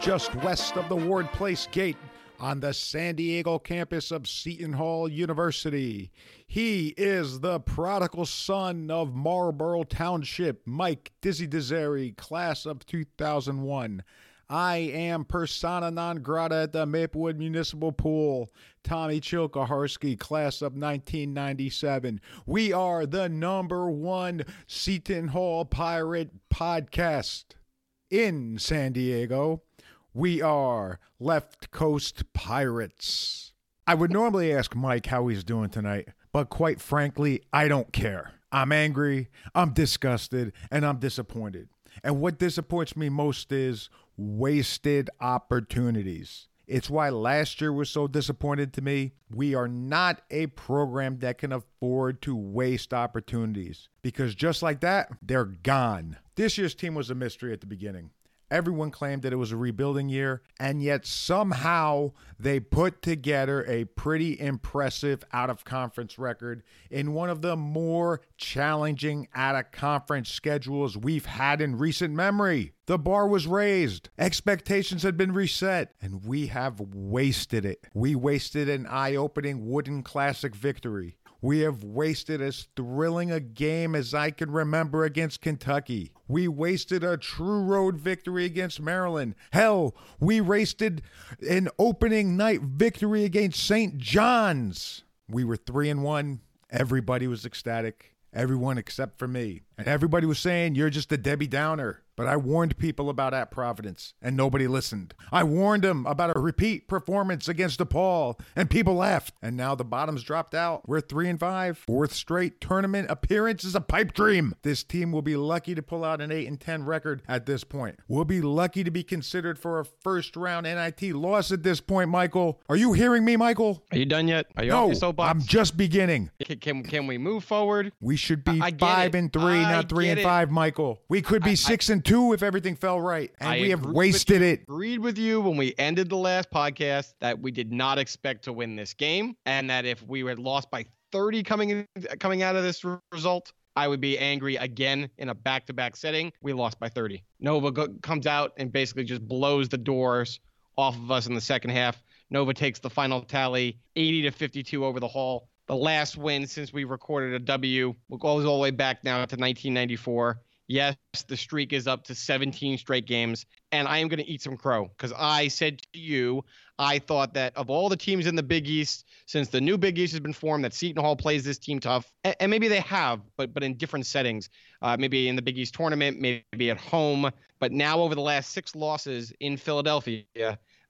just west of the Ward Place Gate on the San Diego campus of Seton Hall University. He is the prodigal son of Marlboro Township, Mike Dizzy Deseri, class of 2001. I am persona non grata at the Maplewood Municipal Pool. Tommy Chilkaharsky, class of 1997. We are the number one Seton Hall Pirate podcast in San Diego. We are Left Coast Pirates. I would normally ask Mike how he's doing tonight, but quite frankly, I don't care. I'm angry, I'm disgusted, and I'm disappointed. And what disappoints me most is wasted opportunities. It's why last year was so disappointed to me. We are not a program that can afford to waste opportunities because just like that, they're gone. This year's team was a mystery at the beginning. Everyone claimed that it was a rebuilding year, and yet somehow they put together a pretty impressive out of conference record in one of the more challenging out of conference schedules we've had in recent memory. The bar was raised, expectations had been reset, and we have wasted it. We wasted an eye opening wooden classic victory. We have wasted as thrilling a game as I can remember against Kentucky. We wasted a true road victory against Maryland. Hell, we wasted an opening night victory against St. John's. We were 3 and 1. Everybody was ecstatic. Everyone except for me. And everybody was saying, You're just a Debbie Downer. But I warned people about at Providence, and nobody listened. I warned them about a repeat performance against DePaul, and people left. And now the bottom's dropped out. We're three and five. Fourth straight tournament appearance is a pipe dream. This team will be lucky to pull out an eight and ten record at this point. We'll be lucky to be considered for a first round NIT loss at this point, Michael. Are you hearing me, Michael? Are you done yet? Are you no, off your soapbox? I'm just beginning. Can, can can we move forward? We should be I- I five it. and three, I not three and it. five, Michael. We could be I- six and two if everything fell right, and I we have wasted it. Agreed with you when we ended the last podcast that we did not expect to win this game, and that if we had lost by 30 coming in, coming out of this result, I would be angry again in a back-to-back setting. We lost by 30. Nova go- comes out and basically just blows the doors off of us in the second half. Nova takes the final tally, 80 to 52 over the Hall. The last win since we recorded a W goes all the way back now to 1994. Yes, the streak is up to 17 straight games, and I am going to eat some crow because I said to you, I thought that of all the teams in the Big East, since the new Big East has been formed, that Seton Hall plays this team tough, and, and maybe they have, but but in different settings. Uh, maybe in the Big East tournament, maybe at home. But now over the last six losses in Philadelphia,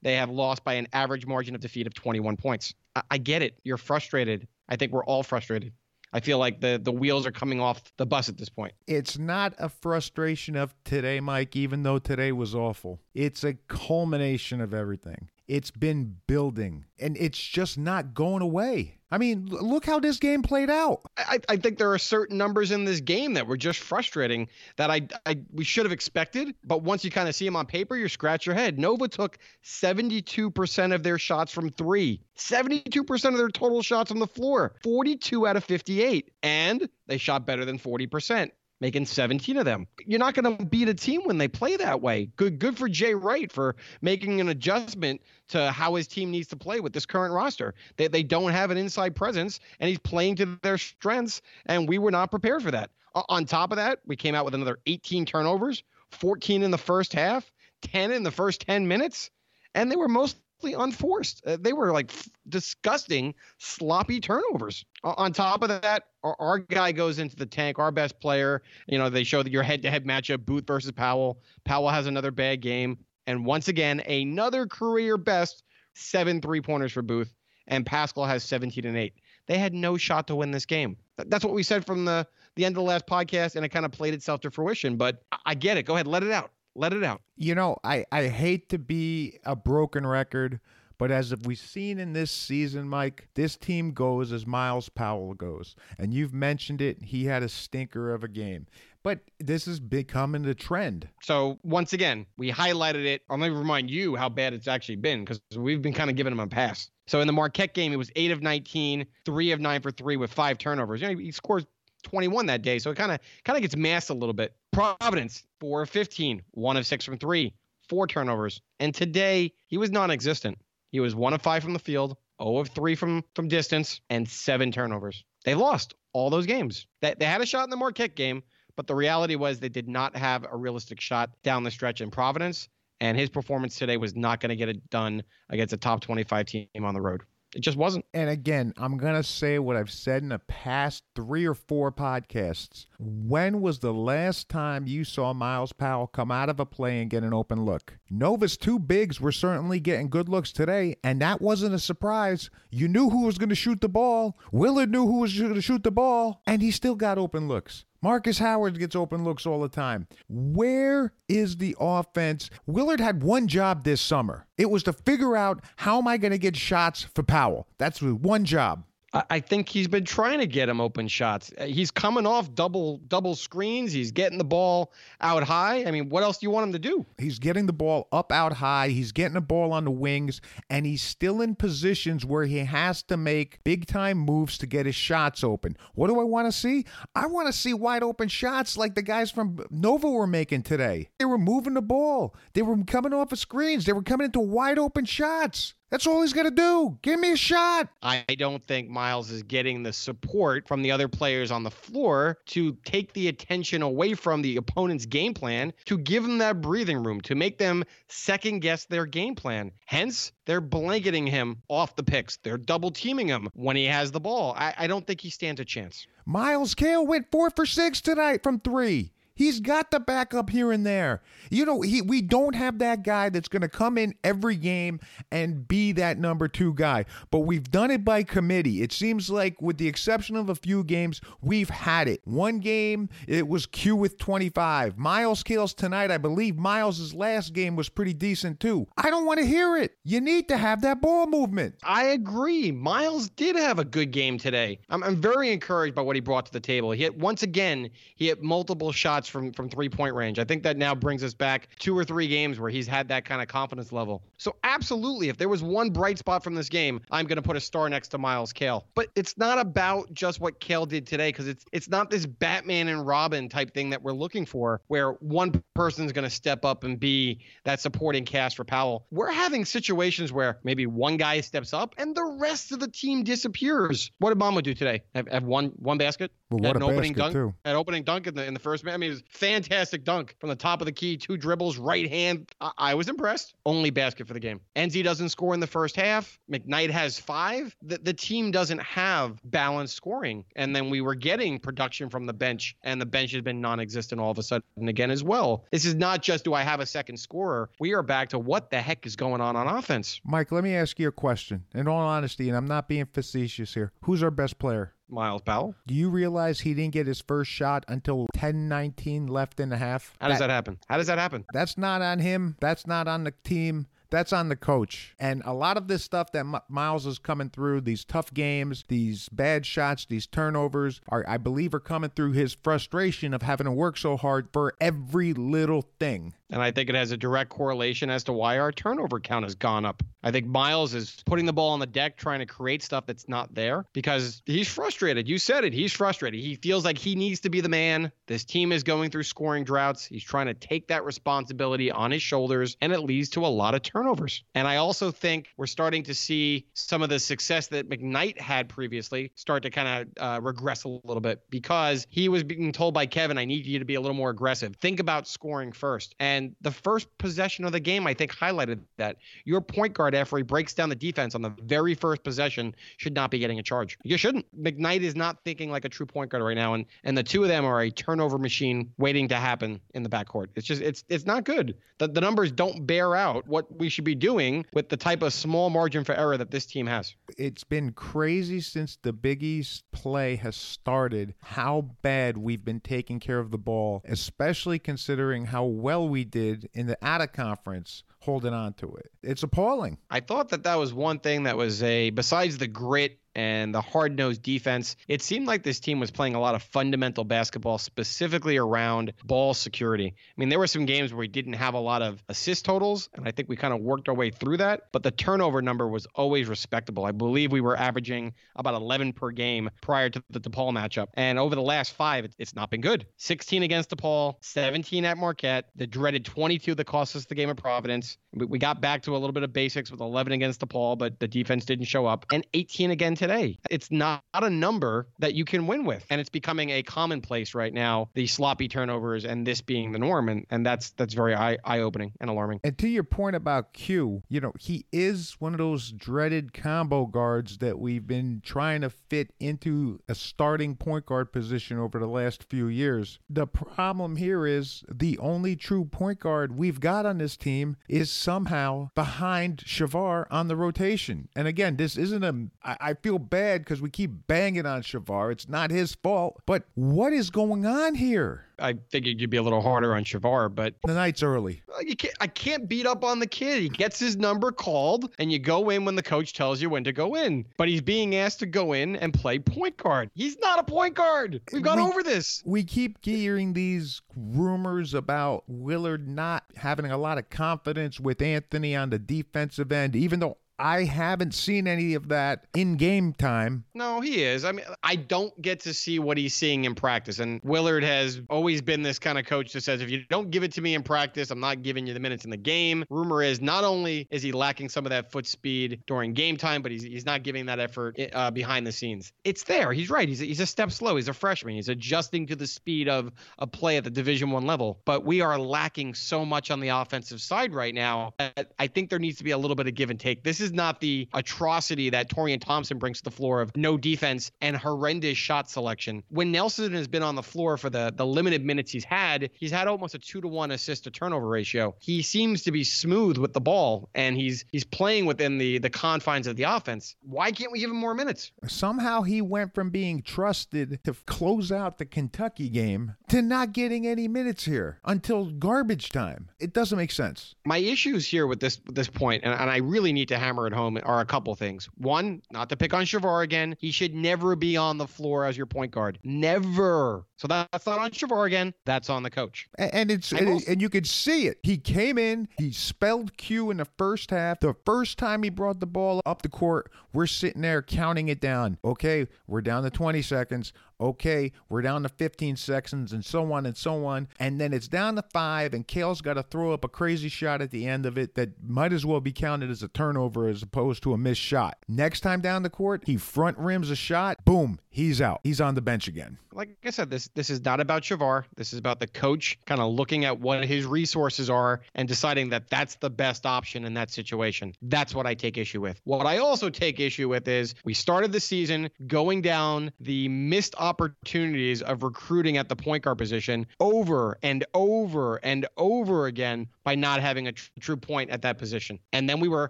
they have lost by an average margin of defeat of 21 points. I, I get it. You're frustrated. I think we're all frustrated. I feel like the the wheels are coming off the bus at this point. It's not a frustration of today, Mike, even though today was awful. It's a culmination of everything. It's been building, and it's just not going away. I mean, look how this game played out. I, I think there are certain numbers in this game that were just frustrating that I, I we should have expected. But once you kind of see them on paper, you scratch your head. Nova took 72% of their shots from three, 72% of their total shots on the floor, 42 out of 58. And they shot better than 40%. Making 17 of them. You're not going to beat a team when they play that way. Good, good for Jay Wright for making an adjustment to how his team needs to play with this current roster. They, they don't have an inside presence, and he's playing to their strengths, and we were not prepared for that. On top of that, we came out with another 18 turnovers, 14 in the first half, 10 in the first 10 minutes, and they were mostly unforced. Uh, they were like f- disgusting, sloppy turnovers. On top of that, our, our guy goes into the tank, our best player. You know, they show that your head-to-head matchup, Booth versus Powell. Powell has another bad game. And once again, another career best seven three pointers for Booth, and Paschall has 17 and 8. They had no shot to win this game. Th- That's what we said from the, the end of the last podcast, and it kind of played itself to fruition. But I- I get it. Go ahead, let it out. Let it out. You know, I, I hate to be a broken record, but as if we've seen in this season, Mike, this team goes as Myles Powell goes. And you've mentioned it, he had a stinker of a game. But this is becoming the trend. So once again, we highlighted it. I'll never remind you how bad it's actually been because we've been kind of giving him a pass. So in the Marquette game, it was eight of 19, three of nine for three with five turnovers. You know, he scores 21 that day, so it kind of kind of gets masked a little bit. Providence, four of 15, one of six from three, four turnovers. And today, he was non existent. He was one of five from the field, 0 of three from, from distance, and seven turnovers. They lost all those games. They, they had a shot in the Marquette game, but the reality was they did not have a realistic shot down the stretch in Providence. And his performance today was not going to get it done against a top 25 team on the road. It just wasn't. And again, I'm going to say what I've said in the past three or four podcasts. When was the last time you saw Myles Powell come out of a play and get an open look? Nova's two bigs were certainly getting good looks today, and that wasn't a surprise. You knew who was going to shoot the ball. Willard knew who was going to shoot the ball, and he still got open looks. Marcus Howard gets open looks all the time. Where is the offense? Willard had one job this summer. It was to figure out how am I going to get shots for Powell. That's one job. I think he's been trying to get him open shots. Uh, he's coming off double double screens. He's getting the ball out high. I mean, what else do you want him to do? He's getting the ball up out high. He's getting the ball on the wings, and he's still in positions where he has to make big time moves to get his shots open. What do I want to see? I want to see wide open shots like the guys from Nova were making today. They were moving the ball. They were coming off of screens. They were coming into wide open shots. That's all he's going to do. Give me a shot. I don't think Myles is getting the support from the other players on the floor to take the attention away from the opponent's game plan to give them that breathing room, to make them second guess their game plan. Hence, they're blanketing him off the picks. They're double teaming him when he has the ball. I, I don't think he stands a chance. Myles Cale went four for six tonight from three. He's got the backup here and there. You know, he we don't have that guy that's going to come in every game and be that number 2 guy. But we've done it by committee. It seems like with the exception of a few games, we've had it. One game, it was Q with 25. Myles Cales tonight, I believe Myles's last game was pretty decent too. I don't want to hear it. You need to have that ball movement. I agree. Myles did have a good game today. I'm, I'm very encouraged by what he brought to the table. He hit once again, he hit multiple shots from from three point range. I think that now brings us back two or three games where he's had that kind of confidence level. So absolutely, if there was one bright spot from this game, I'm going to put a star next to Myles Cale. But it's not about just what Cale did today because it's it's not this Batman and Robin type thing that we're looking for, where one person's going to step up and be that supporting cast for Powell. We're having situations where maybe one guy steps up and the rest of the team disappears. What did Mamu do today? Have, have one one basket? Well, what an opening dunk. too. An opening dunk in the in the first. I mean, fantastic dunk from the top of the key, two dribbles, right hand. I, I was impressed. Only basket for the game. Nzei doesn't score in the first half. McKnight has five. The, the team doesn't have balanced scoring, and then we were getting production from the bench, and the bench has been non-existent all of a sudden again as well. This is not just do I have a second scorer. We are back to what the heck is going on on offense. Mike, let me ask you a question. In all honesty, and I'm not being facetious here, who's our best player? Myles Powell. Do you realize he didn't get his first shot until 10 19 left in the half? How does that happen? How does that happen? That's not on him. That's not on the team. That's on the coach. And a lot of this stuff that Myles is coming through, these tough games, these bad shots, these turnovers, are I believe are coming through his frustration of having to work so hard for every little thing. And I think it has a direct correlation as to why our turnover count has gone up. I think Myles is putting the ball on the deck, trying to create stuff that's not there because he's frustrated. You said it. He's frustrated. He feels like he needs to be the man. This team is going through scoring droughts. He's trying to take that responsibility on his shoulders, and it leads to a lot of turnovers. And I also think we're starting to see some of the success that McKnight had previously start to kind of uh, regress a little bit because he was being told by Kevin, I need you to be a little more aggressive. Think about scoring first. And the first possession of the game, I think, highlighted that. Your point guard, after breaks down the defense on the very first possession, should not be getting a charge. You shouldn't. McKnight is not thinking like a true point guard right now, and and the two of them are a turnover machine waiting to happen in the backcourt. It's just it's it's not good. The the numbers don't bear out what we should be doing with the type of small margin for error that this team has. It's been crazy since the Big East play has started how bad we've been taking care of the ball, especially considering how well we did in the ATA conference holding on to it. It's appalling. I thought that that was one thing that was a besides the grit and the hard nosed defense, it seemed like this team was playing a lot of fundamental basketball, specifically around ball security. I mean, there were some games where we didn't have a lot of assist totals, and I think we kind of worked our way through that, but the turnover number was always respectable. I believe we were averaging about 11 per game prior to the DePaul matchup. And over the last five, it's not been good. 16 against DePaul, 17 at Marquette, the dreaded 22 that cost us the game of Providence. We got back to a little bit of basics with 11 against the DePaul, but the defense didn't show up, and 18 again today. It's not a number that you can win with. And it's becoming a commonplace right now, the sloppy turnovers and this being the norm. And, and that's that's very eye opening and alarming. And to your point about Q, you know, he is one of those dreaded combo guards that we've been trying to fit into a starting point guard position over the last few years. The problem here is the only true point guard we've got on this team is somehow behind Shavar on the rotation. And again, this isn't a, I, I feel bad because we keep banging on Shavar. It's not his fault. But what is going on here? I figured you'd be a little harder on Shavar, but the night's early. Uh, can't, I can't beat up on the kid. He gets his number called, and you go in when the coach tells you when to go in. But he's being asked to go in and play point guard. He's not a point guard. We've gone we, over this. We keep hearing these rumors about Willard not having a lot of confidence with Anthony on the defensive end, even though I haven't seen any of that in game time. No, he is. I mean, I don't get to see what he's seeing in practice. And Willard has always been this kind of coach that says, if you don't give it to me in practice, I'm not giving you the minutes in the game. Rumor is not only is he lacking some of that foot speed during game time, but he's, he's not giving that effort uh, behind the scenes. It's there. He's right. He's, he's a step slow. He's a freshman. He's adjusting to the speed of a play at the Division One level. But we are lacking so much on the offensive side right now. I think there needs to be a little bit of give and take. This is is not the atrocity that Taurean Thompson brings to the floor of no defense and horrendous shot selection. When Nelson has been on the floor for the, the limited minutes he's had, he's had almost a two to one assist to turnover ratio. He seems to be smooth with the ball and he's he's playing within the the confines of the offense. Why can't we give him more minutes? Somehow he went from being trusted to close out the Kentucky game to not getting any minutes here until garbage time. It doesn't make sense. My issues here with this this point, and, and I really need to hammer hammer at home are a couple things. One, not to pick on Shavar again, he should never be on the floor as your point guard. Never. So that's not on Shavar again. That's on the coach. And, it's and, and you could see it. He came in, he spelled Q in the first half. The first time he brought the ball up the court, we're sitting there counting it down. Okay, we're down to 20 seconds okay, we're down to 15 seconds and so on and so on. And then it's down to five, and Cale's got to throw up a crazy shot at the end of it that might as well be counted as a turnover as opposed to a missed shot. Next time down the court, he front rims a shot, boom, he's out. He's on the bench again. Like I said, this this is not about Shavar. This is about the coach kind of looking at what his resources are and deciding that that's the best option in that situation. That's what I take issue with. What I also take issue with is we started the season going down the missed opportunities of recruiting at the point guard position over and over and over again by not having a tr- true point at that position. And then we were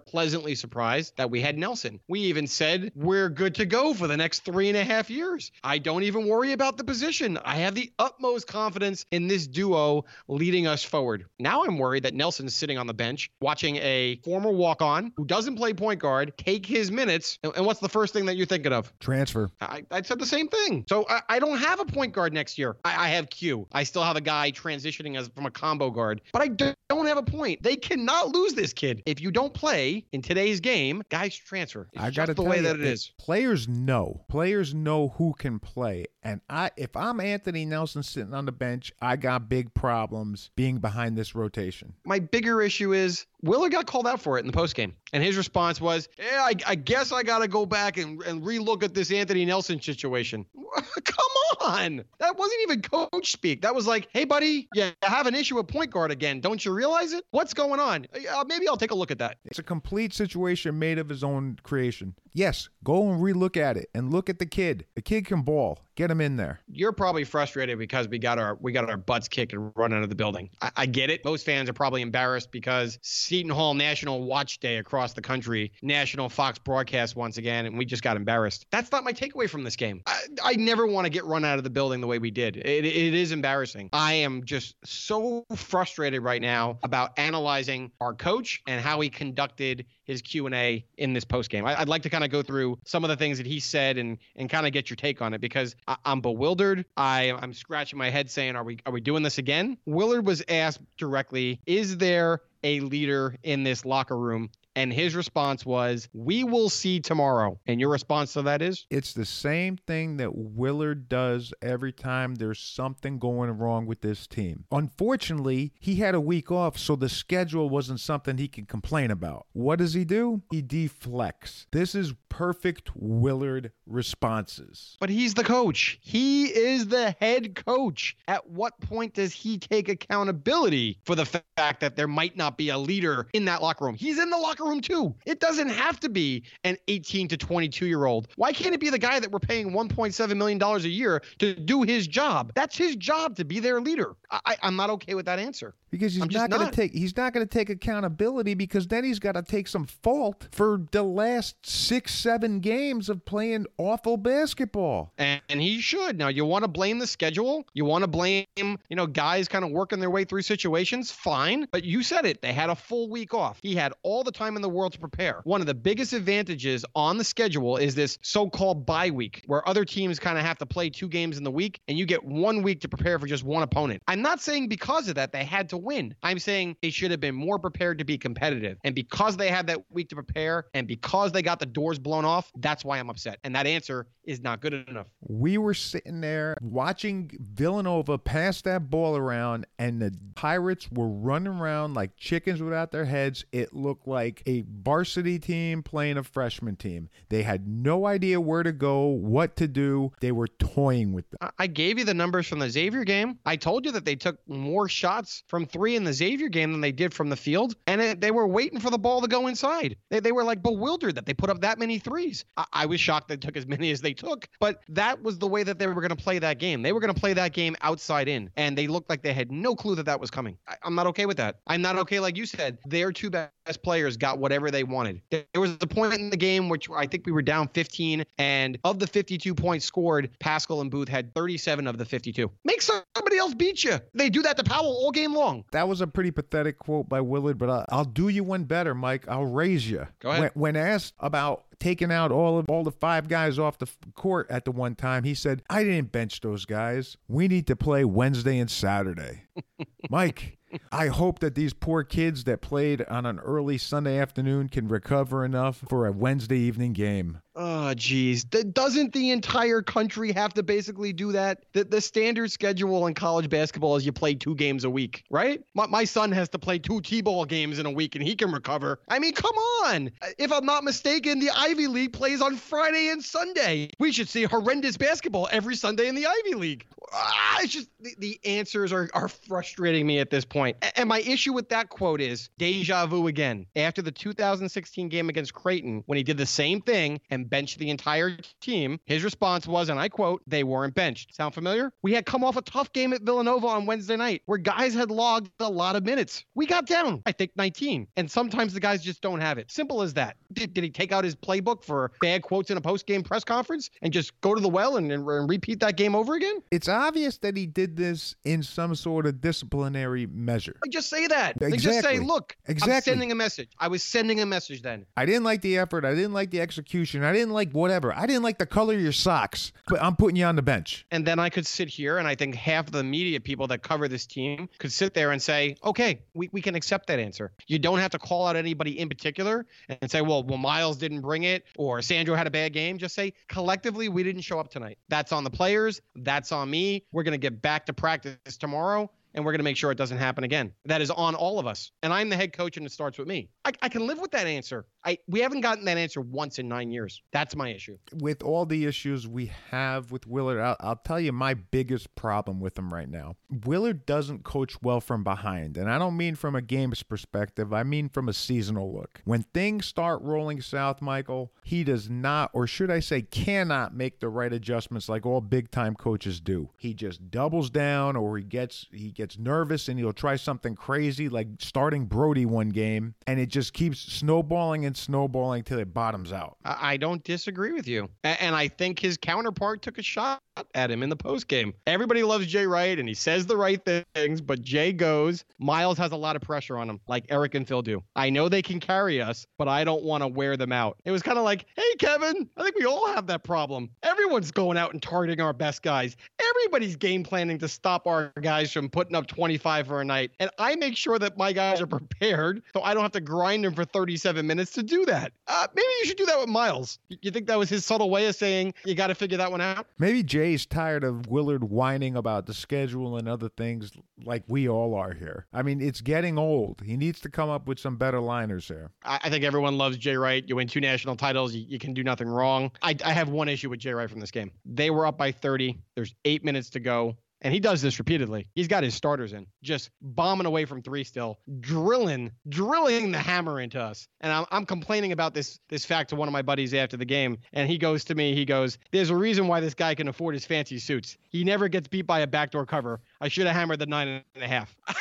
pleasantly surprised that we had Nelson. We even said we're good to go for the next three and a half years. I don't even worry about the position. I have the utmost confidence in this duo leading us forward. Now I'm worried that Nelson's sitting on the bench watching a former walk on who doesn't play point guard take his minutes. And what's the first thing that you're thinking of? Transfer. I, I said the same thing. So I, I, don't have a point guard next year. I, I have Q. I still have a guy transitioning as from a combo guard, but I don't have a point. They cannot lose this kid. If you don't play in today's game, guys transfer. It's I got the way you, that it is. Players know. Players know who can play. And I if I'm Anthony Nelson sitting on the bench, I got big problems being behind this rotation. My bigger issue is Willard got called out for it in the postgame. And his response was, Yeah, I, I guess I got to go back and, and relook at this Anthony Nelson situation. Come on. That wasn't even coach speak. That was like, Hey, buddy, yeah, I have an issue with point guard again. Don't you realize it? What's going on? Uh, maybe I'll take a look at that. It's a complete situation made of his own creation. Yes, go and relook at it and look at the kid. The kid can ball. Get him in there. You're probably frustrated because we got our we got our butts kicked and run out of the building. I, I get it. Most fans are probably embarrassed because Seton Hall National Watch Day across the country, national Fox broadcast once again, and we just got embarrassed. That's not my takeaway from this game. I, I never want to get run out of the building the way we did. It, it is embarrassing. I am just so frustrated right now about analyzing our coach and how he conducted his Q&A in this post game. I'd like to kind of go through some of the things that he said and and kind of get your take on it because I, am bewildered. I I'm scratching my head saying are we are we doing this again? Willard was asked directly, is there a leader in this locker room and his response was, We will see tomorrow. And your response to that is? It's the same thing that Willard does every time there's something going wrong with this team. Unfortunately, he had a week off, so the schedule wasn't something he could complain about. What does he do? He deflects. This is perfect Willard responses. But he's the coach. He is the head coach. At what point does he take accountability for the fact that there might not be a leader in that locker room? He's in the locker room too. It doesn't have to be an 18 to 22 year old. Why can't it be the guy that we're paying 1.7 million dollars a year to do his job? That's his job to be their leader. I, am not okay with that answer because he's not going to take he's not going to take accountability because then he's got to take some fault for the last six seven games of playing awful basketball. And, and he should. Now you want to blame the schedule. You want to blame you know guys kind of working their way through situations. Fine, but you said it. They had a full week off. He had all the time in the world to prepare. One of the biggest advantages on the schedule is this so-called bye week, where other teams kind of have to play two games in the week, and you get one week to prepare for just one opponent. I'm not saying because of that they had to win. I'm saying they should have been more prepared to be competitive. And because they had that week to prepare and because they got the doors blown off, that's why I'm upset. And that answer is not good enough. We were sitting there watching Villanova pass that ball around, and the Pirates were running around like chickens without their heads. It looked like a varsity team playing a freshman team. They had no idea where to go, what to do. They were toying with them. I gave you the numbers from the Xavier game. I told you that they took more shots from three in the Xavier game than they did from the field, and it, they were waiting for the ball to go inside. They, they were like bewildered that they put up that many threes. I, I was shocked they took as many as they took, but that was the way that they were going to play that game. They were going to play that game outside in, and they looked like they had no clue that that was coming. I, I'm not okay with that. I'm not okay, like you said. They're too best players got whatever they wanted. There was a point in the game which I think we were down 15, and of the 52 points scored, Paschall and Booth had 37 of the 52. Make somebody else beat you. They do that to Powell all game long. That was a pretty pathetic quote by Willard, but I'll, I'll do you one better, Mike. I'll raise you. Go ahead. When, when asked about taking out all of all the five guys off the court at the one time, he said, "I didn't bench those guys. We need to play Wednesday and Saturday." Mike, I hope that these poor kids that played on an early Sunday afternoon can recover enough for a Wednesday evening game. Oh, geez. Doesn't the entire country have to basically do that? The, the standard schedule in college basketball is you play two games a week, right? My, my son has to play two T ball games in a week and he can recover. I mean, come on. If I'm not mistaken, the Ivy League plays on Friday and Sunday. We should see horrendous basketball every Sunday in the Ivy League. Ah, it's just the, the answers are, are frustrating me at this point. And my issue with that quote is deja vu again. After the 2016 game against Creighton, when he did the same thing and benched the entire team, his response was, and I quote, they weren't benched. Sound familiar? We had come off a tough game at Villanova on Wednesday night where guys had logged a lot of minutes. We got down, I think, 19. And sometimes the guys just don't have it. Simple as that. Did, did he take out his playbook for bad quotes in a post game press conference and just go to the well and, and, and repeat that game over again? It's obvious that he did this in some sort of disciplinary measure. Like just say that. Exactly. Like just say, look, exactly. I'm sending a message. I was sending a message then. I didn't like the effort. I didn't like the execution. I didn't like whatever. I didn't like the color of your socks. But I'm putting you on the bench. And then I could sit here, and I think half of the media people that cover this team could sit there and say, okay, we, we can accept that answer. You don't have to call out anybody in particular and say, well, well, Myles didn't bring it or Sandro had a bad game. Just say collectively, we didn't show up tonight. That's on the players. That's on me. We're going to get back to practice tomorrow and we're going to make sure it doesn't happen again. That is on all of us. And I'm the head coach, and it starts with me. I, I, can live with that answer. I we haven't gotten that answer once in nine years. That's my issue. With all the issues we have with Willard, I'll, I'll tell you my biggest problem with him right now. Willard doesn't coach well from behind, and I don't mean from a game's perspective. I mean from a seasonal look. When things start rolling south, Michael, he does not, or should I say, cannot make the right adjustments like all big time coaches do. He just doubles down, or he gets he gets nervous and he'll try something crazy like starting Brodie one game, and it just keeps snowballing and snowballing till it bottoms out. I don't disagree with you, and I think his counterpart took a shot at him in the post game. Everybody loves Jay Wright, and he says the right things, but Jay goes. Myles has a lot of pressure on him, like Eric and Phil do. I know they can carry us, but I don't want to wear them out. It was kind of like, hey, Kevin, I think we all have that problem. Everyone's going out and targeting our best guys. Everybody's game planning to stop our guys from putting up 25 for a night. And I make sure that my guys are prepared so I don't have to grind them for 37 minutes to do that. Uh, maybe you should do that with Myles. You think that was his subtle way of saying you got to figure that one out? Maybe Jay's tired of Willard whining about the schedule and other things like we all are here. I mean, it's getting old. He needs to come up with some better liners here. I, I think everyone loves Jay Wright. You win two national titles, you, you can do nothing wrong. I, I have one issue with Jay Wright from this game. They were up by 30. There's eight minutes to go. And he does this repeatedly. He's got his starters in, just bombing away from three still, drilling, drilling the hammer into us. And I'm, I'm complaining about this this fact to one of my buddies after the game. And he goes to me, he goes, There's a reason why this guy can afford his fancy suits. He never gets beat by a backdoor cover. I should have hammered the nine and a half.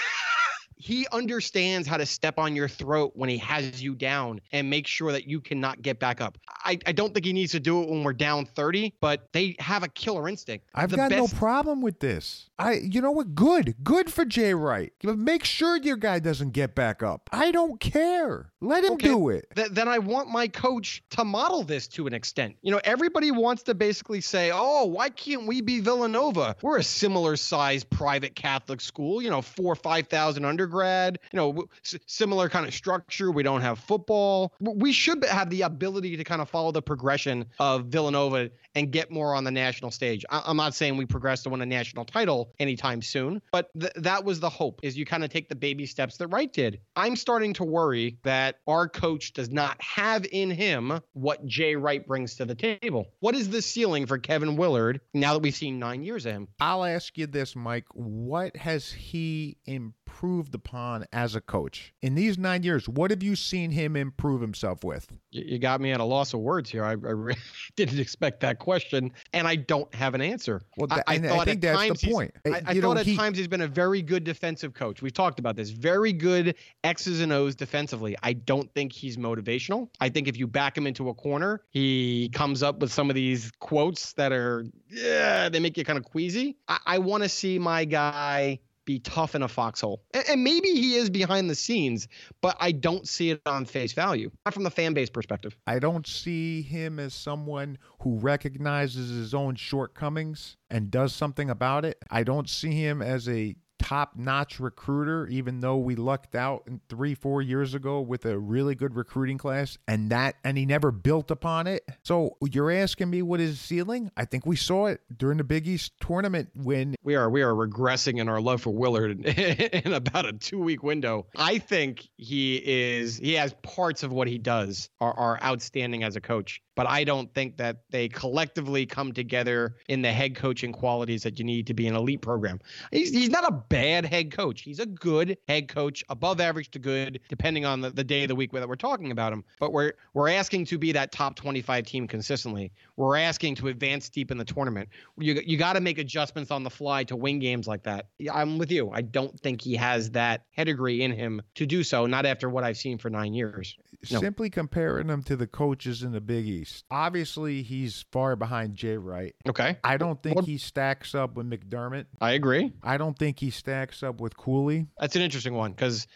he understands how to step on your throat when he has you down and make sure that you cannot get back up. I, I don't think he needs to do it when we're down 30, but they have a killer instinct. I've The got best- no problem with this. I, you know what? Good, good for Jay Wright. But make sure your guy doesn't get back up. I don't care. Let him Okay. do it. Th- then I want my coach to model this to an extent. You know, everybody wants to basically say, oh, why can't we be Villanova? We're a similar sized private Catholic school, you know, four or 5,000 undergrad, you know, similar kind of structure. We don't have football. We should have the ability to kind of follow the progression of Villanova and get more on the national stage. I- I'm not saying we progress to win a national title anytime soon, but th- that was the hope is you kind of take the baby steps that Wright did. I'm starting to worry that our coach does not have in him what Jay Wright brings to the table. What is the ceiling for Kevin Willard now that we've seen nine years of him? I'll ask you this, Mike. What has he improved upon as a coach? In these nine years, what have you seen him improve himself with? You, got me at a loss of words here. I, I didn't expect that question, and I don't have an answer. Well, I- I I thought think at that's the times he's- point. I, I you know, thought at he- times he's been a very good defensive coach. We've talked about this. Very good X's and O's defensively. I don't think he's motivational. I think if you back him into a corner, he comes up with some of these quotes that are, yeah, they make you kind of queasy. I, I want to see my guy be tough in a foxhole. And, and maybe he is behind the scenes, but I don't see it on face value, not from the fan base perspective. I don't see him as someone who recognizes his own shortcomings and does something about it. I don't see him as a top notch recruiter, even though we lucked out three, four years ago with a really good recruiting class and that, and he never built upon it. So you're asking me what is ceiling? I think we saw it during the Big East tournament when we are we are regressing in our love for Willard in about a two week window. I think he is he has parts of what he does are, are outstanding as a coach, but I don't think that they collectively come together in the head coaching qualities that you need to be an elite program. He's he's not a bad head coach. He's a good head coach, above average to good, depending on the, the day of the week that we're talking about him. But we're we're asking to be that top 25 team consistently. We're asking to advance deep in the tournament. You you got to make adjustments on the fly to win games like that. I'm with you. I don't think he has that pedigree in him to do so. Not after what I've seen for nine years. No. simply comparing him to the coaches in the Big East. Obviously, he's far behind Jay Wright. Okay, I don't think he stacks up with McDermott. I agree. I don't think he stacks up with Cooley. That's an interesting one because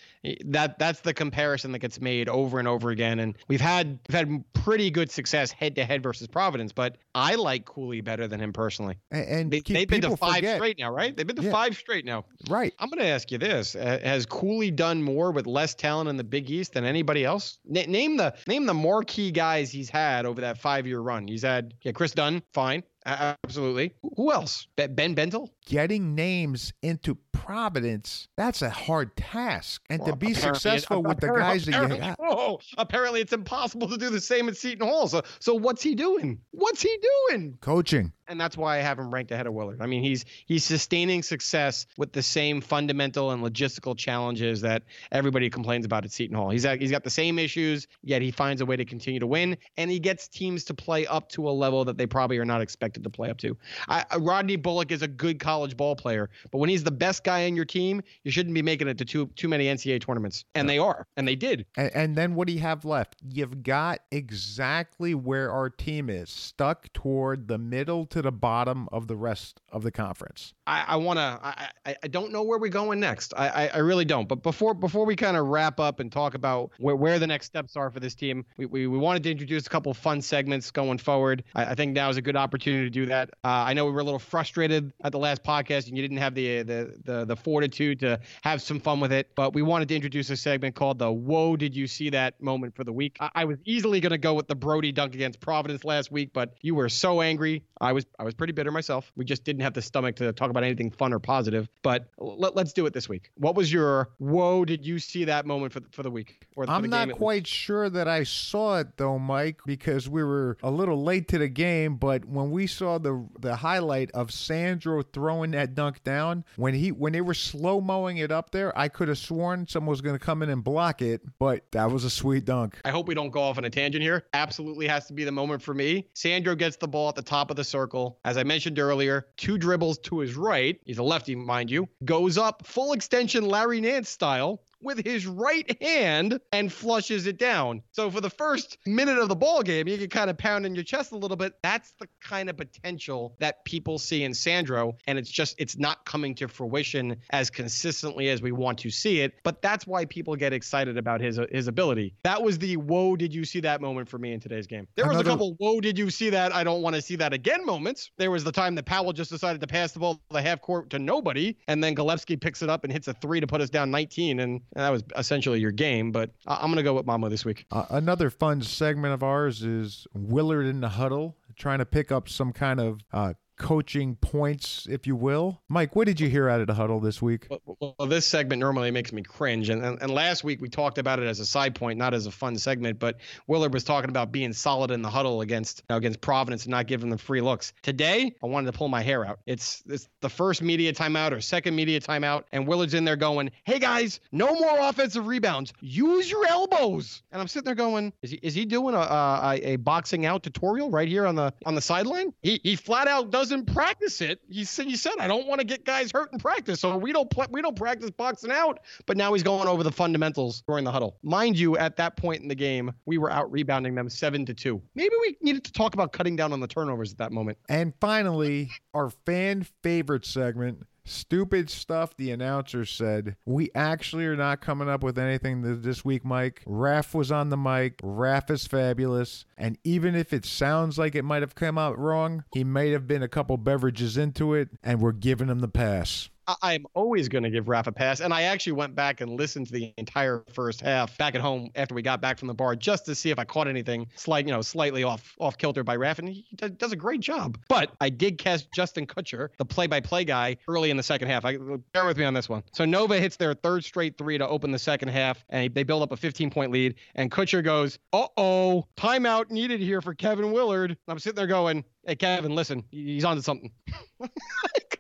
that that's the comparison that gets made over and over again. And we've had we've had pretty good success head to head versus Providence, but I like Cooley better than him personally. And, and They, they've been to five forget- straight now, right? They've been to Yeah. five straight now. Right. I'm going to ask you this: uh, Has Cooley done more with less talent in the Big East than anybody else? N- name the name the marquee guys he's had over that five year run. He's had yeah, Kris Dunn, fine. Absolutely. Who else? Ben Bentil? Getting names into Providence, that's a hard task. And well, to be successful with the guys that you have. Oh, apparently it's impossible to do the same at Seton Hall. So, so what's he doing? What's he doing? Coaching and that's why I have him ranked ahead of Willard. I mean, he's he's sustaining success with the same fundamental and logistical challenges that everybody complains about at Seton Hall. He's he's got the same issues, yet he finds a way to continue to win, and he gets teams to play up to a level that they probably are not expected to play up to. I, Rodney Bullock is a good college ball player, but when he's the best guy on your team, you shouldn't be making it to too too many NCAA tournaments, and they are, and they did. And, and then what do you have left? You've got exactly where our team is, stuck toward the middle to the bottom of the rest of the conference. I, I want to. I, I don't know where we're going next. I, I, I really don't. But before before we kind of wrap up and talk about where, where the next steps are for this team, we, we, we wanted to introduce a couple fun segments going forward. I, I think now is a good opportunity to do that. Uh, I know we were a little frustrated at the last podcast and you didn't have the, the the the fortitude to have some fun with it, but we wanted to introduce a segment called the "Whoa, did you see that?" moment for the week. I, I was easily going to go with the Brodie dunk against Providence last week, but you were so angry. I was I was pretty bitter myself. We just didn't have the stomach to talk about anything fun or positive. But let, us do it this week. What was your whoa? Did you see that moment for the, for the week? Or I'm not quite sure that I saw it though, Mike, because we were a little late to the game. But when we saw the the highlight of Sandro throwing that dunk down, when he when they were slow mowing it up there, I could have sworn someone was going to come in and block it. But that was a sweet dunk. I hope we don't go off on a tangent here. Absolutely has to be the moment for me. Sandro gets the ball at the top of the circle. As I mentioned earlier, two dribbles to his right. He's a lefty, mind you. Goes up full extension Larry Nance style with his right hand and flushes it down. So for the first minute of the ball game, you can kind of pound in your chest a little bit. That's the kind of potential that people see in Sandro, and it's just it's not coming to fruition as consistently as we want to see it. But that's why people get excited about his his ability. That was the whoa, did you see that moment for me in today's game? There was Another... a couple whoa, did you see that? I don't want to see that again moments. There was the time that Powell just decided to pass the ball to the half court to nobody, and then Gillespie picks it up and hits a three to put us down 19, and that was essentially your game. But I'm going to go with Mamu this week. Uh, another fun segment of ours is Willard in the huddle, trying to pick up some kind of uh, coaching points, if you will. Mike, what did you hear out of the huddle this week? Well, well this segment normally makes me cringe. And, and, and, last week we talked about it as a side point, not as a fun segment. But Willard was talking about being solid in the huddle against you know, against Providence and not giving them free looks. Today, I wanted to pull my hair out. It's, it's the first media timeout or second media timeout. And Willard's in there going, hey guys, no more offensive rebounds. Use your elbows. And I'm sitting there going, is he, is he doing a, a, a boxing out tutorial right here on the on the sideline? He, he flat out does doesn't practice it. He said, "You said I don't want to get guys hurt in practice, so we don't pl- we don't practice boxing out." But now he's going over the fundamentals during the huddle. Mind you, at that point in the game, we were out rebounding them seven to two. Maybe we needed to talk about cutting down on the turnovers at that moment. And finally, our fan favorite segment Stupid stuff, the announcer said. We actually are not coming up with anything this week, Mike. Raf was on the mic. Raf is fabulous. And even if it sounds like it might have come out wrong, he may have been a couple beverages into it, and we're giving him the pass. I'm always going to give Raf a pass. And I actually went back and listened to the entire first half back at home after we got back from the bar just to see if I caught anything slight, you know, slightly off off kilter by Raf, and he does a great job. But I did catch Justin Kutcher, the play-by-play guy, early in the second half. I, bear with me on this one. So Nova hits their third straight three to open the second half, and they build up a 15-point lead. And Kutcher goes, "Uh-oh, timeout needed here for Kevin Willard." I'm sitting there going, "Hey, Kevin, listen, he's on to something."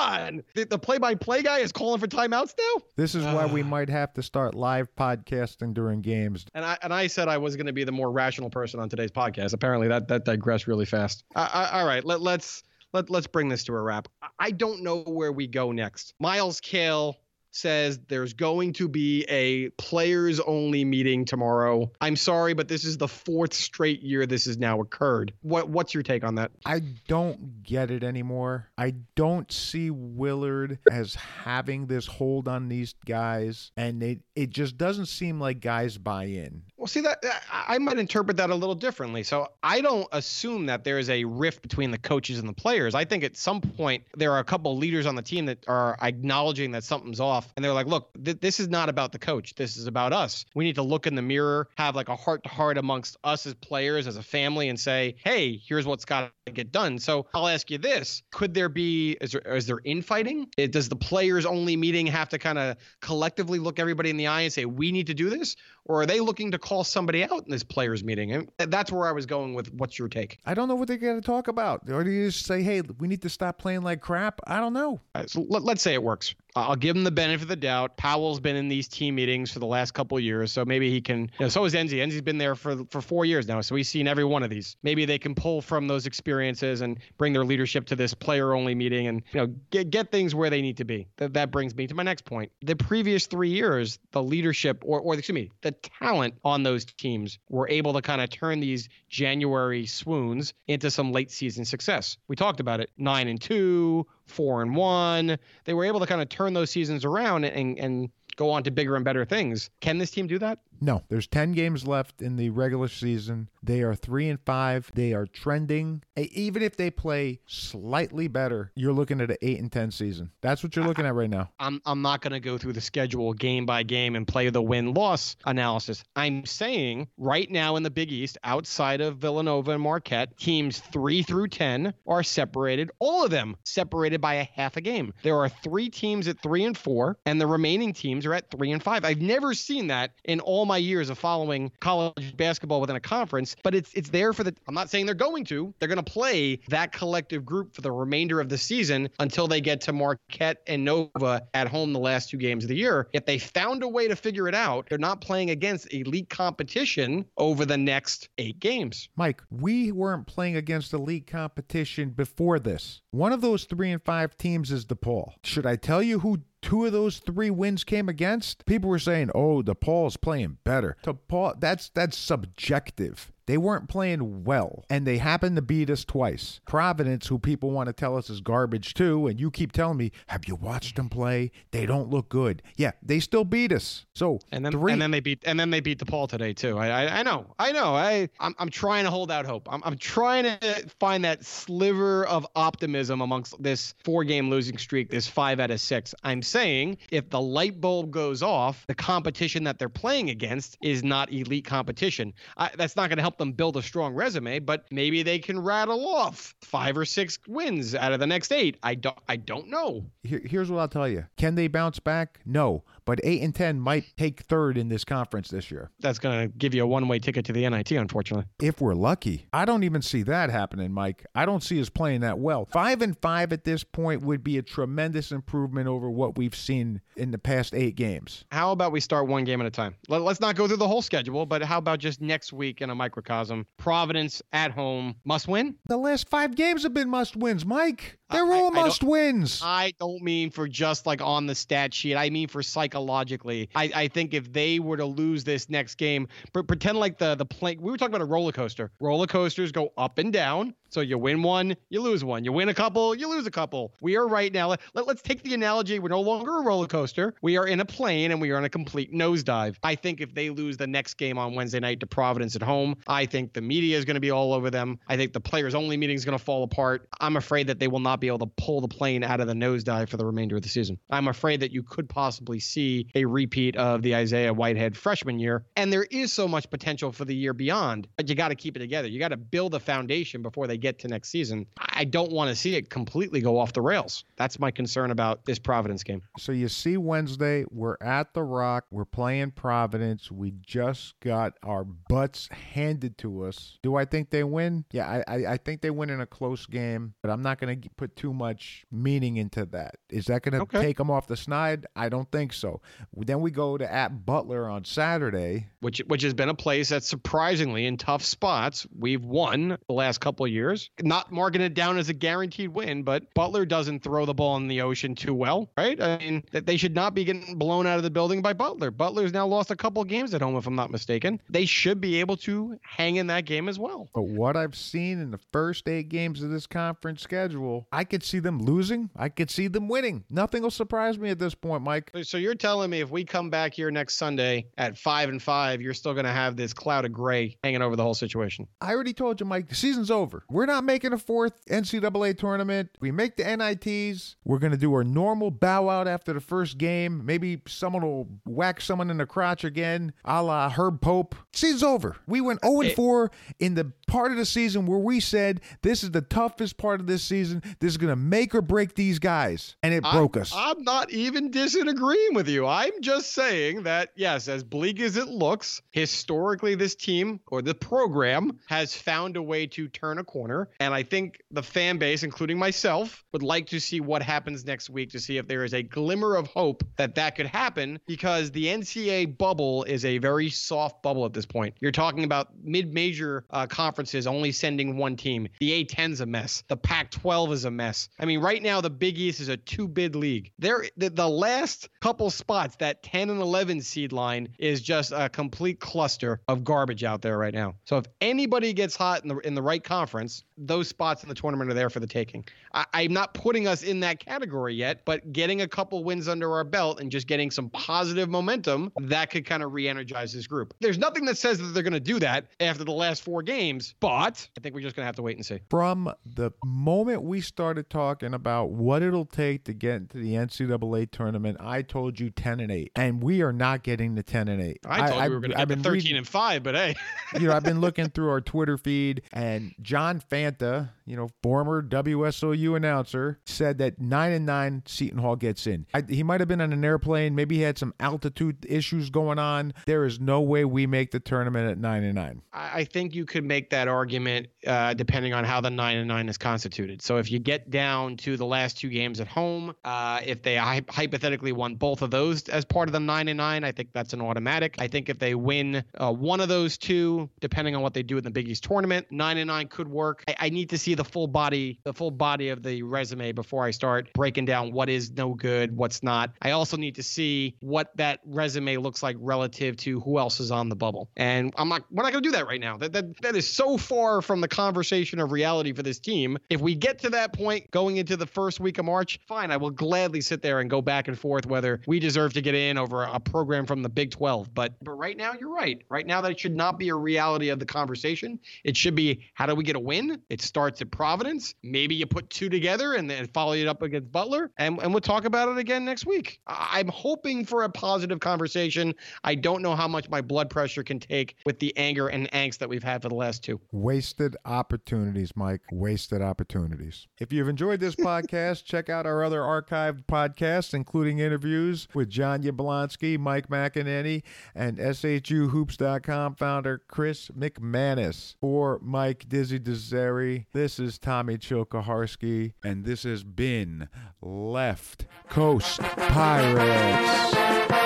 on. The, the play-by-play guy is calling for timeouts now. This is why we might have to start live podcasting during games. And I and I said I was going to be the more rational person on today's podcast. Apparently, that that digressed really fast. all right, let let's let let's bring this to a wrap. I don't know where we go next. Myles Cale says there's going to be a players only meeting tomorrow. I'm sorry, but this is the fourth straight year this has now occurred. What what's your take on that? I don't get it anymore. I don't see Willard as having this hold on these guys and it it just doesn't seem like guys buy in. Well, see that I might interpret that a little differently. So I don't assume that there is a rift between the coaches and the players. I think at some point there are a couple leaders on the team that are acknowledging that something's off, and they're like, "Look, th- this is not about the coach. This is about us. We need to look in the mirror, have like a heart to heart amongst us as players, as a family, and say, "Hey, here's what's got to get done." So I'll ask you this: Could there be is there is there infighting? Eh, does the players only meeting have to kind of collectively look everybody in the eye and say, "We need to do this," or are they looking to call somebody out in this players meeting? And that's where I was going with. What's your take? I don't know what they're going to talk about. Or do you just say, "Hey, we need to stop playing like crap"? I don't know. Right, so let, let's say it works. I'll give him the benefit of the doubt. Powell's been in these team meetings for the last couple years, so maybe he can. You know, so is Nzei. Nzei's been there for for four years now, so he's seen every one of these. Maybe they can pull from those experiences and bring their leadership to this player-only meeting, and you know, get get things where they need to be. That that brings me to my next point. The previous three years, the leadership, or or excuse me, the talent on those teams were able to kind of turn these January swoons into some late season success. We talked about it, nine and two, four and one. They were able to kind of turn those seasons around and and go on to bigger and better things. Can this team do that? No, there's 10 games left in the regular season. They are 3 and 5. They are trending. Even if they play slightly better, you're looking at an 8 and 10 season. That's what you're looking at right now. I'm I'm not going to go through the schedule game by game and play the win-loss analysis. I'm saying right now in the Big East, outside of Villanova and Marquette, teams 3 through 10 are separated, all of them separated by a half a game. There are 3 teams at 3 and 4 and the remaining teams are at 3 and 5. I've never seen that in all my years of following college basketball within a conference, but it's it's there for the I'm not saying they're going to. They're going to play that collective group for the remainder of the season until they get to Marquette and Nova at home the last two games of the year. If they found a way to figure it out, they're not playing against elite competition over the next 8 games. Mike, we weren't playing against elite competition before this. One of those 3 and 5 teams is DePaul. Should I tell you who two of those three wins came against, people were saying, "Oh, DePaul's playing better." DePaul, that's that's subjective. They weren't playing well, and they happened to beat us twice. Providence, who people want to tell us is garbage too, and you keep telling me, "Have you watched them play? They don't look good." Yeah, they still beat us. So and then three, and then they beat and then they beat the DePaul today too. I I, I know, I know. I I'm, I'm trying to hold out hope. I'm I'm trying to find that sliver of optimism amongst this four game losing streak, this five out of six. I'm saying if the light bulb goes off, the competition that they're playing against is not elite competition. I, that's not going to help them build a strong resume, but maybe they can rattle off five or six wins out of the next eight. I don't. I don't know. Here, here's what I'll tell you: Can they bounce back? No, but eight and ten might take third in this conference this year. That's going to give you a one-way ticket to the NIT, unfortunately. If we're lucky, I don't even see that happening, Mike. I don't see us playing that well. Five and five at this point would be a tremendous improvement over what we've seen in the past eight games. How about we start one game at a time? Let, us not go through the whole schedule, but how about just next week in a microcosm? Providence at home, must win. The last five games have been must wins, Mike. They're all I, must I wins. I don't mean for just like on the stat sheet. I mean for psychologically. I, I think if they were to lose this next game, pretend like the the plane. We were talking about a roller coaster. Roller coasters go up and down. So you win one, you lose one. You win a couple, you lose a couple. We are right now. Let, let, us take the analogy. We're no longer a roller coaster. We are in a plane and we are on a complete nosedive. I think if they lose the next game on Wednesday night to Providence at home, I think the media is going to be all over them. I think the players only meeting is going to fall apart. I'm afraid that they will not be able to pull the plane out of the nosedive for the remainder of the season. I'm afraid that you could possibly see a repeat of the Isaiah Whitehead freshman year. And there is so much potential for the year beyond, but you got to keep it together. You got to build a foundation before they get to next season. I don't want to see it completely go off the rails. That's my concern about this Providence game. So you see Wednesday, we're at the Rock, we're playing Providence. We just got our butts handed to us. Do I think they win? Yeah, I, I, I think they win in a close game, but I'm not going to put too much meaning into that. Is that going to okay. take them off the snide? I don't think so. Then we go to at Butler on Saturday, which which has been a place that surprisingly in tough spots we've won the last couple of years Not marking it down as a guaranteed win, but Butler doesn't throw the ball in the ocean too well, right? I mean, that they should not be getting blown out of the building by Butler. Butler's now lost a couple games at home, if I'm not mistaken. They should be able to hang in that game as well. But what I've seen in the first eight games of this conference schedule, I could see them losing. I could see them winning. Nothing will surprise me at this point, Mike. So you're telling me if we come back here next Sunday at five and five, you're still going to have this cloud of gray hanging over the whole situation? I already told you, Mike, the season's over. We're not making a fourth NCAA tournament. We make the NITs. We're going to do our normal bow out after the first game. Maybe someone will whack someone in the crotch again, a la Herb Pope. Season's over. We went 0 4 in the part of the season where we said this is the toughest part of this season. This is going to make or break these guys. And it broke I'm, us. I'm not even disagreeing with you. I'm just saying that, yes, as bleak as it looks, historically, this team or the program has found a way to turn a corner. And I think the fan base, including myself, would like to see what happens next week to see if there is a glimmer of hope that that could happen because the NCAA bubble is a very soft bubble at this point. You're talking about mid major uh, conferences only sending one team. The A10's a mess. The Pac 12 is a mess. I mean, right now, the Big East is a two bid league. There, the, the last couple spots, that 10 and 11 seed line is just a complete cluster of garbage out there right now. So if anybody gets hot in the in the right conference, those spots in the tournament are there for the taking. I, I'm not putting us in that category yet, but getting a couple wins under our belt and just getting some positive momentum that could kind of re-energize this group. There's nothing that says that they're going to do that after the last four games, but I think we're just going to have to wait and see. From the moment we started talking about what it'll take to get into the NCAA tournament, I told you 10 and 8, and we are not getting to 10 and 8. I told you we were going to get to 13 reading, and 5, but hey. you know, I've been looking through our Twitter feed, and John Fanta, you know, former WSOU announcer, said that 9 and 9 Seton Hall gets in. I, he might have been on an airplane, maybe he had some altitude issues going on. There is no way we make the tournament at 9 and 9. I think you could make that argument uh, depending on how the 9 and 9 is constituted. So if you get down to the last two games at home, uh, if they hy- hypothetically won both of those as part of the 9 and 9, I think that's an automatic. I think if they win uh, one of those two, depending on what they do in the Big East tournament, 9 and 9 could work. I, I need to see the full body, the full body of the resume before I start breaking down what is no good, what's not. I also need to see what that resume looks like relative to who else is on the bubble. And I'm not we're not going to do that right now. That, that that is so far from the conversation of reality for this team. If we get to that point going into the first week of March, fine, I will gladly sit there and go back and forth whether we deserve to get in over a program from the Big 12. But but right now you're right. Right now that should not be a reality of the conversation. It should be how do we get a win? It starts at Providence. Maybe you put two together and then follow it up against Butler and and we'll talk about it again next week. I'm hoping for a positive conversation. I don't know how much my blood pressure can take with the anger and angst that we've had for the last two. Wasted opportunities, Mike. Wasted opportunities. If you've enjoyed this podcast, check out our other archived podcasts, including interviews with John Yablonsky, Mike McEnany, and SHUHoops.com founder Chris McManus. For Mike Dizzy Deseri, this is Tommy Chilkaharsky, and this has been Left Coast Pirates.